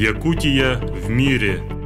Якутия в мире.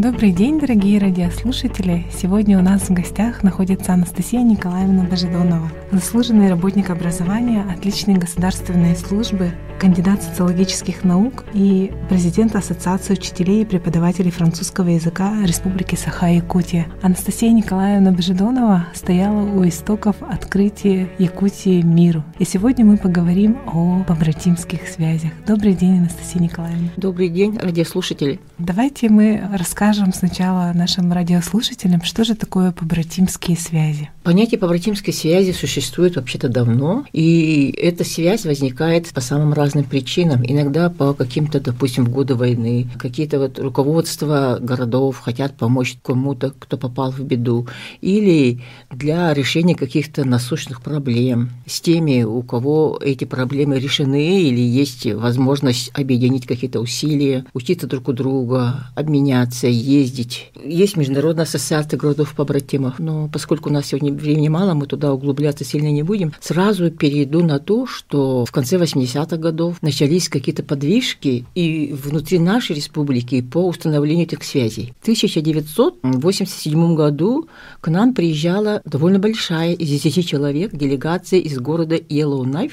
Добрый день, дорогие радиослушатели! Сегодня у нас в гостях находится Анастасия Николаевна Дожидонова, заслуженный работник образования, отличной государственной службы, кандидат социологических наук и президент Ассоциации учителей и преподавателей французского языка Республики Саха-Якутия. Анастасия Николаевна Бежедонова стояла у истоков открытия Якутии миру. И сегодня мы поговорим о побратимских связях. Добрый день, Анастасия Николаевна. Добрый день, радиослушатели. Давайте мы расскажем сначала нашим радиослушателям, что же такое побратимские связи. Понятие побратимской связи существует вообще-то давно, и эта связь возникает по самым разным причинам. Иногда по каким-то, допустим, годы войны, какие-то вот руководства городов хотят помочь кому-то, кто попал в беду, или для решения каких-то насущных проблем с теми, у кого эти проблемы решены, или есть возможность объединить какие-то усилия, учиться друг у друга, обменяться, ездить. Есть Международная ассоциация городов-побратимов, но поскольку у нас сегодня времени мало, мы туда углубляться сильно не будем, сразу перейду на то, что в конце 80-х годов начались какие-то подвижки и внутри нашей республики по установлению этих связей. В 1987 году к нам приезжала довольно большая, из 10 человек, делегация из города Yellowknife,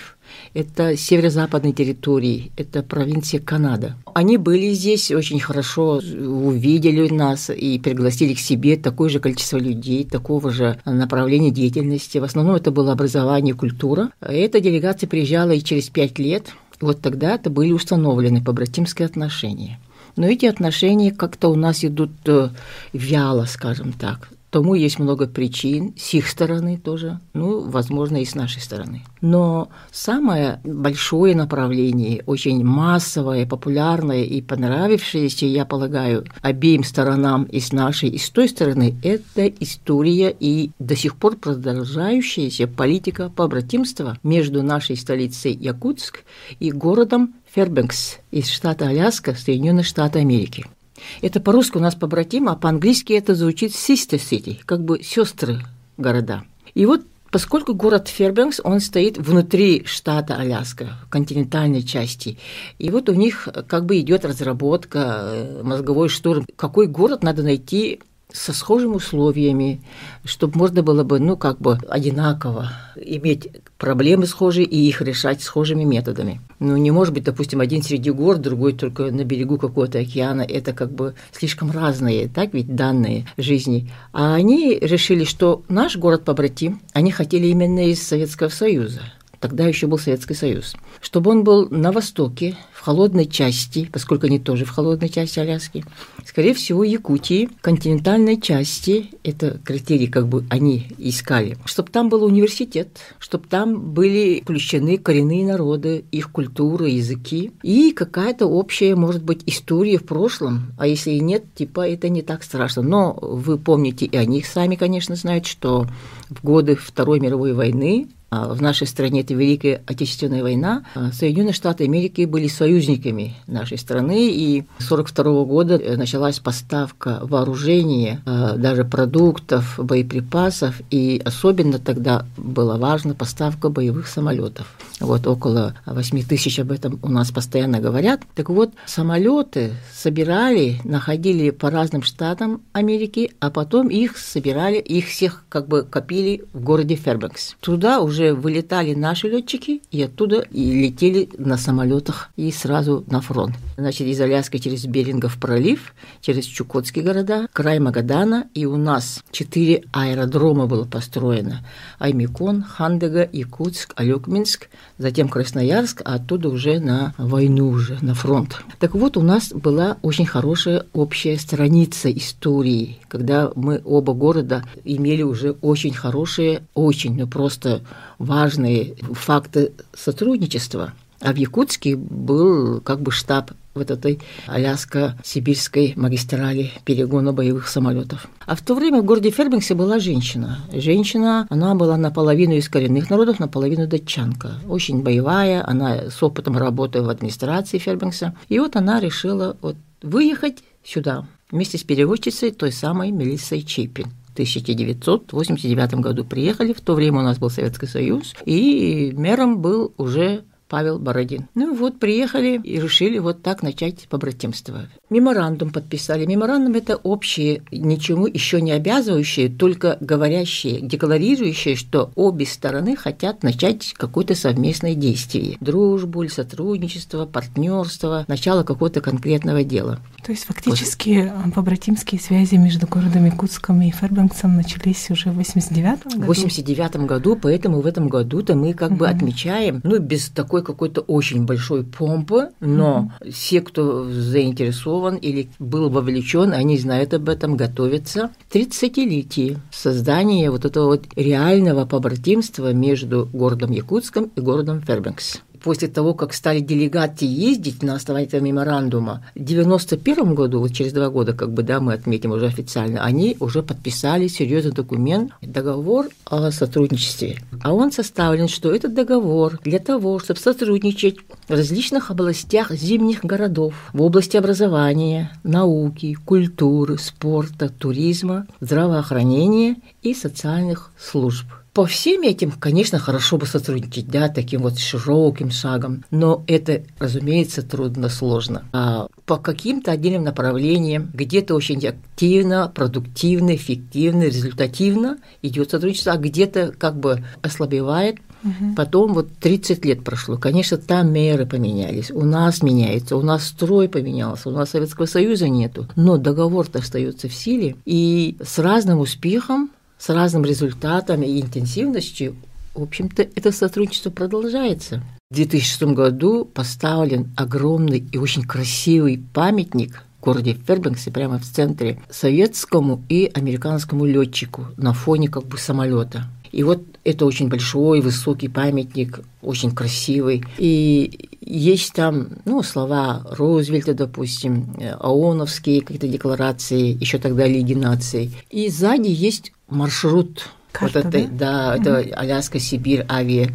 это северо-западной территории, это провинция Канада. Они были здесь, очень хорошо увидели нас и пригласили к себе такое же количество людей, такого же направления деятельности. В основном это было образование культура. Эта делегация приезжала и через пять лет вот тогда-то были установлены побратимские отношения. Но эти отношения как-то у нас идут э, вяло, скажем так. Тому есть много причин, с их стороны тоже, ну, возможно, и с нашей стороны. Но самое большое направление, очень массовое, популярное и понравившееся, я полагаю, обеим сторонам и с нашей, и с той стороны, это история и до сих пор продолжающаяся политика побратимства между нашей столицей Якутск и городом Фербенкс из штата Аляска, Соединенных Штатов Америки. Это по-русски у нас побратим, а по-английски это звучит sister city, как бы сестры города. И вот Поскольку город Фербенкс, он стоит внутри штата Аляска, в континентальной части, и вот у них как бы идет разработка, э, мозговой штурм, какой город надо найти со схожими условиями, чтобы можно было бы, ну, как бы одинаково иметь проблемы схожие и их решать схожими методами. Ну, не может быть, допустим, один среди гор, другой только на берегу какого-то океана. Это как бы слишком разные, так ведь, данные жизни. А они решили, что наш город побратим, они хотели именно из Советского Союза – тогда еще был Советский Союз, чтобы он был на востоке, в холодной части, поскольку они тоже в холодной части Аляски, скорее всего, Якутии, континентальной части, это критерий, как бы они искали, чтобы там был университет, чтобы там были включены коренные народы, их культура, языки и какая-то общая, может быть, история в прошлом, а если и нет, типа это не так страшно. Но вы помните, и они сами, конечно, знают, что в годы Второй мировой войны в нашей стране это Великая Отечественная война, а Соединенные Штаты Америки были союзниками нашей страны, и с 1942 года э, началась поставка вооружения, а, даже продуктов, боеприпасов, и особенно тогда было важно поставка боевых самолетов. Вот около 8 тысяч об этом у нас постоянно говорят. Так вот, самолеты собирали, находили по разным штатам Америки, а потом их собирали, их всех как бы копили в городе Фербенкс. Туда уже уже вылетали наши летчики и оттуда и летели на самолетах и сразу на фронт. Значит, из Аляски через Берингов пролив, через Чукотские города, край Магадана, и у нас четыре аэродрома было построено. Аймикон, Хандега, Якутск, Алёкминск, затем Красноярск, а оттуда уже на войну уже, на фронт. Так вот, у нас была очень хорошая общая страница истории, когда мы оба города имели уже очень хорошие, очень, ну просто важные факты сотрудничества. А в Якутске был как бы штаб вот этой Аляско-Сибирской магистрали перегона боевых самолетов. А в то время в городе Фербингсе была женщина. Женщина, она была наполовину из коренных народов, наполовину датчанка. Очень боевая, она с опытом работы в администрации Фербингса. И вот она решила вот выехать сюда вместе с переводчицей той самой Мелиссой Чипин. 1989 году. Приехали, в то время у нас был Советский Союз, и мэром был уже Павел Бородин. Ну вот, приехали и решили вот так начать побратимство. Меморандум подписали. Меморандум – это общие, ничему еще не обязывающие, только говорящие, декларирующие, что обе стороны хотят начать какое-то совместное действие. Дружбу, сотрудничество, партнерство, начало какого-то конкретного дела. То есть фактически вот. побратимские связи между городом Якутском и Фербанксом начались уже в 89 году? В 89 году, поэтому в этом году-то мы как угу. бы отмечаем, ну, без такой какой-то очень большой помпы, но угу. все, кто заинтересован или был вовлечен, они знают об этом, готовятся. 30-летие создания вот этого вот реального побратимства между городом Якутском и городом Фербенкс после того, как стали делегаты ездить на основании этого меморандума, в 91 году, вот через два года, как бы, да, мы отметим уже официально, они уже подписали серьезный документ, договор о сотрудничестве. А он составлен, что этот договор для того, чтобы сотрудничать в различных областях зимних городов, в области образования, науки, культуры, спорта, туризма, здравоохранения и социальных служб. По всем этим, конечно, хорошо бы сотрудничать, да, таким вот широким шагом, но это, разумеется, трудно, сложно. А по каким-то отдельным направлениям, где-то очень активно, продуктивно, эффективно, результативно идет сотрудничество, а где-то как бы ослабевает, Угу. Потом вот 30 лет прошло. Конечно, там меры поменялись, у нас меняется, у нас строй поменялся, у нас Советского Союза нету. Но договор-то остается в силе. И с разным успехом с разным результатом и интенсивностью, в общем-то, это сотрудничество продолжается. В 2006 году поставлен огромный и очень красивый памятник в городе Фербенксе, прямо в центре, советскому и американскому летчику на фоне как бы самолета. И вот это очень большой, высокий памятник, очень красивый. И есть там ну, слова Рузвельта, допустим, ООНовские какие-то декларации, еще тогда Лиги наций. И сзади есть маршрут Карта, вот это, да, да угу. это Аляска, Сибирь, авиа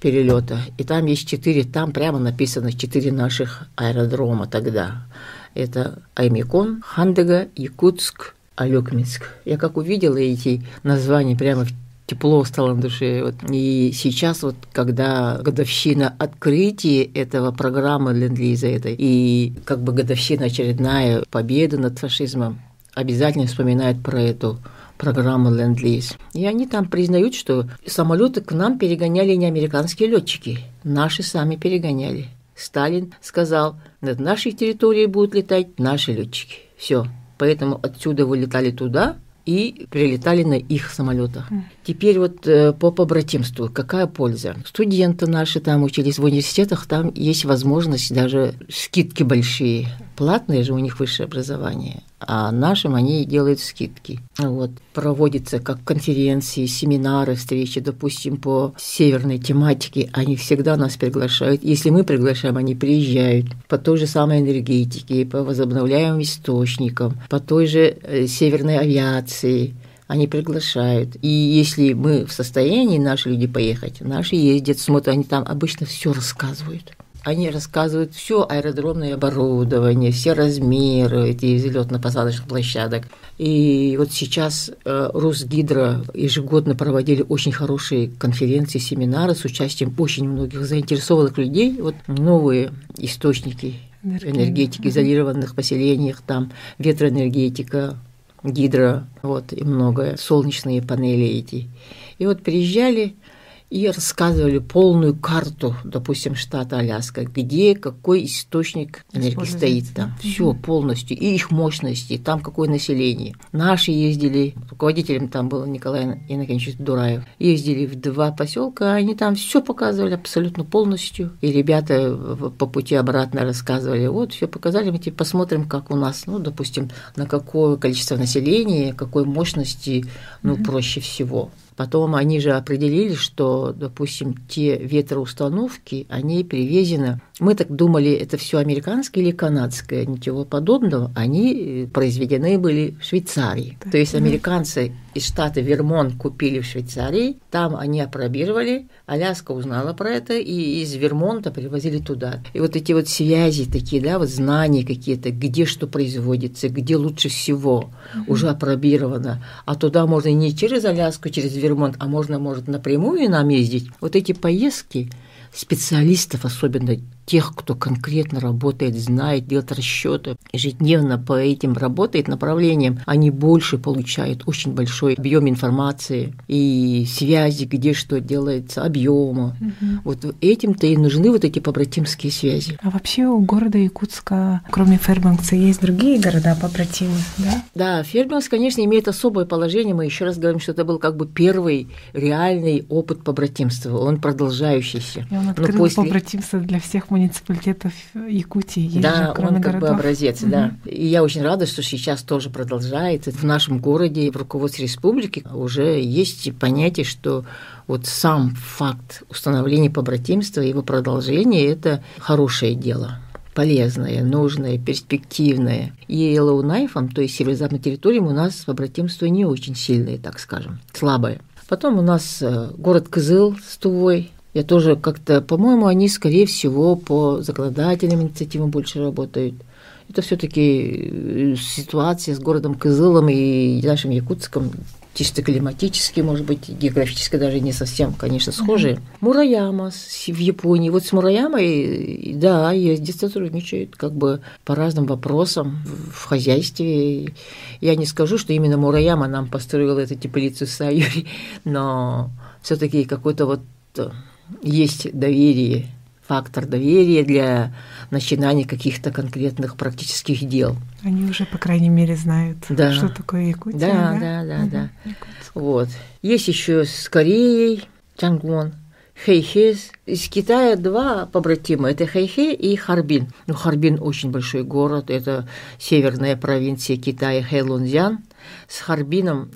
перелета. И там есть четыре, там прямо написано четыре наших аэродрома тогда. Это Аймикон, Хандега, Якутск, Алёкминск. Я как увидела эти названия, прямо тепло стало на душе. Вот. И сейчас вот, когда годовщина открытия этого программы Ленд-Лиза этой, и как бы годовщина очередная победы над фашизмом, обязательно вспоминают про эту программы Ленд-Лиз. И они там признают, что самолеты к нам перегоняли не американские летчики, наши сами перегоняли. Сталин сказал, над нашей территорией будут летать наши летчики. Все. Поэтому отсюда вылетали туда, и прилетали на их самолетах. Теперь вот э, по побратимству какая польза? Студенты наши там учились в университетах, там есть возможность даже скидки большие. Платное же у них высшее образование а нашим они делают скидки. Вот. Проводятся как конференции, семинары, встречи, допустим, по северной тематике. Они всегда нас приглашают. Если мы приглашаем, они приезжают. По той же самой энергетике, по возобновляемым источникам, по той же э, северной авиации они приглашают. И если мы в состоянии, наши люди поехать, наши ездят, смотрят, они там обычно все рассказывают. Они рассказывают все аэродромное оборудование, все размеры этих взлетно-посадочных площадок. И вот сейчас э, Русгидро ежегодно проводили очень хорошие конференции, семинары с участием очень многих заинтересованных людей. Вот новые источники Энергия. энергетики, изолированных поселениях, там ветроэнергетика, гидро, вот, и многое, солнечные панели эти. И вот приезжали и рассказывали полную карту, допустим, штата Аляска, где какой источник энергии стоит там. Все полностью, и их мощности, там какое население. Наши ездили, руководителем там был Николай Иннокентьевич Дураев, ездили в два поселка, они там все показывали абсолютно полностью. И ребята по пути обратно рассказывали, вот все показали, мы теперь посмотрим, как у нас, ну, допустим, на какое количество населения, какой мощности, ну, mm-hmm. проще всего. Потом они же определили, что, допустим, те ветроустановки, они привезены. Мы так думали, это все американское или канадское, ничего подобного. Они произведены были в Швейцарии. То есть американцы из штата Вермонт купили в Швейцарии, там они опробировали, Аляска узнала про это, и из Вермонта привозили туда. И вот эти вот связи такие, да, вот знания какие-то, где что производится, где лучше всего, mm-hmm. уже опробировано. А туда можно не через Аляску, через Вермонт, а можно, может, напрямую нам ездить. Вот эти поездки, специалистов, особенно тех, кто конкретно работает, знает, делает расчеты, ежедневно по этим работает направлениям, они больше получают очень большой объем информации и связи, где что делается, объема. Угу. Вот этим-то и нужны вот эти побратимские связи. А вообще у города Якутска, кроме Фербанкса, есть другие города побратимы, да? Да, Фербанкс, конечно, имеет особое положение. Мы еще раз говорим, что это был как бы первый реальный опыт побратимства. Он продолжающийся. И он открыл после... побратимство для всех муниципалитетов Якутии. Есть да, же, кроме он как городов. бы образец, угу. да. И я очень рада, что сейчас тоже продолжается. В нашем городе, в руководстве республики уже есть понятие, что вот сам факт установления побратимства, его продолжение – это хорошее дело полезное, нужное, перспективное. И Лоунайфом, то есть северо-западной территорией, у нас побратимство не очень сильное, так скажем, слабое. Потом у нас э, город Кызыл с Тувой, я тоже как-то, по-моему, они, скорее всего, по законодательным инициативам больше работают. Это все-таки э, ситуация с городом Кызылом и нашим Якутском чисто климатически, может быть, географически даже не совсем, конечно, схожие. Mm-hmm. Мураяма в Японии. Вот с Мураямой, да, ездят, сотрудничают как бы по разным вопросам в хозяйстве. Я не скажу, что именно Мураяма нам построила эту теплицу в Сайюри, но все таки какой-то вот есть доверие, фактор доверия для начинания каких-то конкретных практических дел. Они уже, по крайней мере, знают, да. что такое Якутия. Да, да, да, да. да. Вот. Есть еще с Кореей, Чангвон, Хэйхэ. Из Китая два побратима. Это Хэйхэ и Харбин. Ну, Харбин очень большой город. Это северная провинция Китая Хэлунцзян. С Харбином,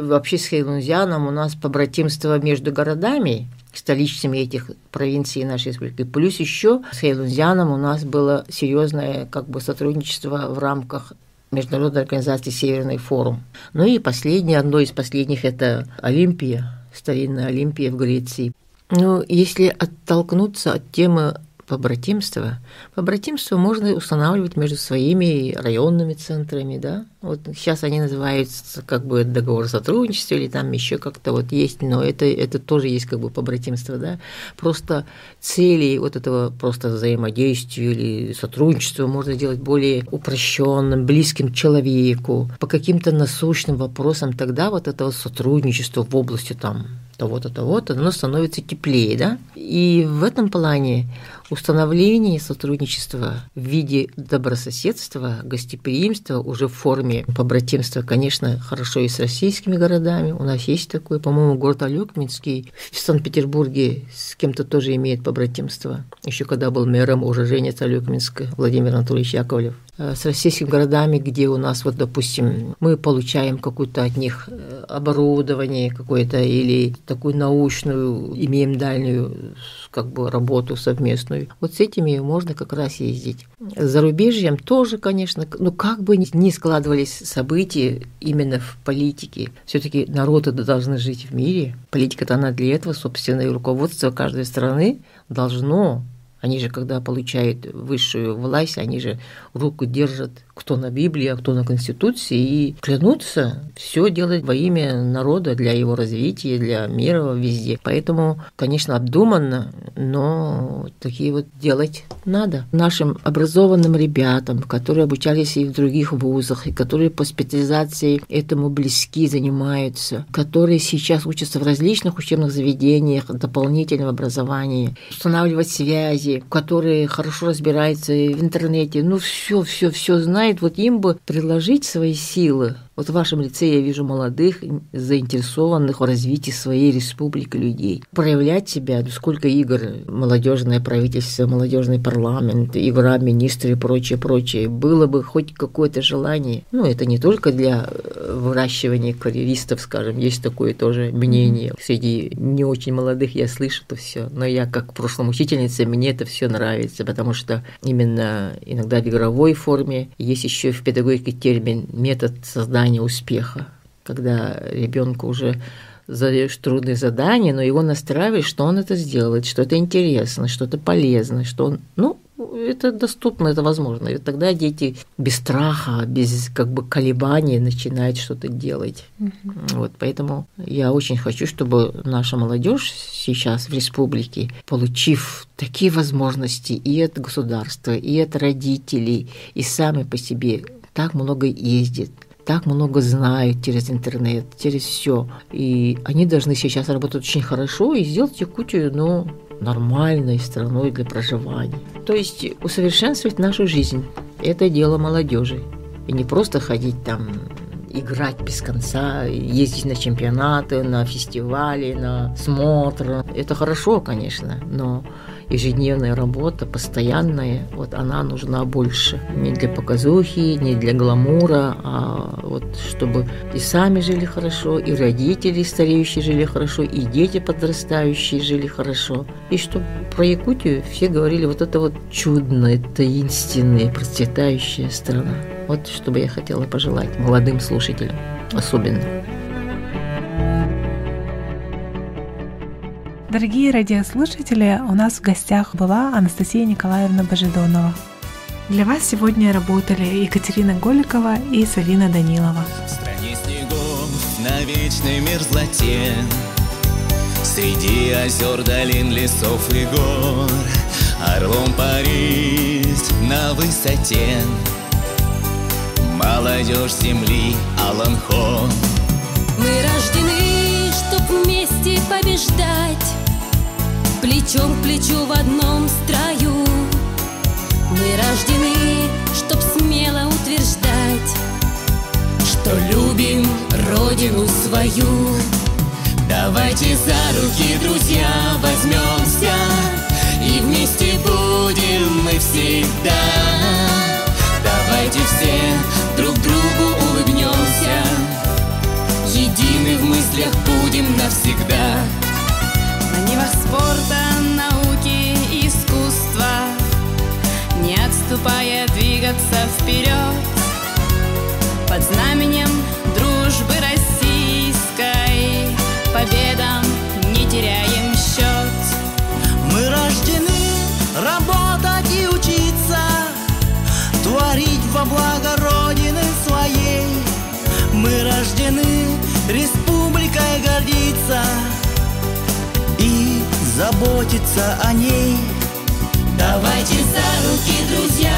вообще с Хэлунцзяном у нас побратимство между городами – столичными этих провинций нашей республики. Плюс еще с Хейлунзяном у нас было серьезное как бы сотрудничество в рамках Международной организации «Северный форум». Ну и последнее, одно из последних – это Олимпия, старинная Олимпия в Греции. Ну, если оттолкнуться от темы побратимства. Побратимство можно устанавливать между своими районными центрами, да. Вот сейчас они называются как бы договор сотрудничества или там еще как-то вот есть, но это, это тоже есть как бы побратимство, да. Просто цели вот этого просто взаимодействия или сотрудничества можно сделать более упрощенным, близким человеку, по каким-то насущным вопросам, тогда вот этого сотрудничества в области там того-то, того-то, оно становится теплее, да? И в этом плане установление сотрудничества в виде добрососедства, гостеприимства уже в форме побратимства, конечно, хорошо и с российскими городами. У нас есть такой, по-моему, город Алёкминский в Санкт-Петербурге с кем-то тоже имеет побратимство. Еще когда был мэром уроженец Алёкминска Владимир Анатольевич Яковлев. Э, с российскими городами, где у нас, вот, допустим, мы получаем какую-то от них э, оборудование какое-то или такую научную, имеем дальнюю как бы работу совместную. Вот с этими можно как раз ездить. С зарубежьем тоже, конечно, ну как бы ни складывались события именно в политике, все таки народы должны жить в мире. Политика-то она для этого, собственно, и руководство каждой страны должно они же, когда получают высшую власть, они же руку держат кто на Библии, а кто на Конституции, и клянутся все делать во имя народа, для его развития, для мира везде. Поэтому, конечно, обдуманно, но такие вот делать надо. Нашим образованным ребятам, которые обучались и в других вузах, и которые по специализации этому близки, занимаются, которые сейчас учатся в различных учебных заведениях дополнительного образования, устанавливать связи, которые хорошо разбираются в интернете, ну все, все, все знают, знает, вот им бы приложить свои силы вот в вашем лице я вижу молодых, заинтересованных в развитии своей республики людей. Проявлять себя, сколько игр, молодежное правительство, молодежный парламент, игра министры и прочее, прочее. Было бы хоть какое-то желание. Ну, это не только для э, выращивания карьеристов, скажем, есть такое тоже мнение. Среди не очень молодых я слышу это все, но я как прошлом учительница, мне это все нравится, потому что именно иногда в игровой форме есть еще в педагогике термин метод создания ожидания успеха, когда ребенку уже задаешь трудные задания, но его настраиваешь, что он это сделает, что это интересно, что это полезно, что он, ну, это доступно, это возможно. И тогда дети без страха, без как бы колебаний начинают что-то делать. Угу. Вот, поэтому я очень хочу, чтобы наша молодежь сейчас в республике, получив такие возможности и от государства, и от родителей, и сами по себе так много ездит, так много знают через интернет, через все. И они должны сейчас работать очень хорошо и сделать Якутию, ну, нормальной страной для проживания. То есть усовершенствовать нашу жизнь – это дело молодежи. И не просто ходить там играть без конца, ездить на чемпионаты, на фестивали, на смотр. Это хорошо, конечно, но ежедневная работа, постоянная, вот она нужна больше. Не для показухи, не для гламура, а вот чтобы и сами жили хорошо, и родители стареющие жили хорошо, и дети подрастающие жили хорошо. И чтобы про Якутию все говорили, вот это вот чудная, таинственная, процветающая страна. Вот что бы я хотела пожелать молодым слушателям особенно. Дорогие радиослушатели, у нас в гостях была Анастасия Николаевна Божидонова. Для вас сегодня работали Екатерина Голикова и Савина Данилова. В стране снегов на вечной мерзлоте Среди озер, долин, лесов и гор. Орлом парить на высоте. Молодежь земли Аланхон Мы рождены, чтоб вместе побеждать Плечом к плечу в одном строю. Мы рождены, чтоб смело утверждать Что любим родину свою. Давайте за руки, друзья, возьмемся И вместе будем мы всегда рождены республикой гордиться заботиться о ней. Давайте за руки, друзья.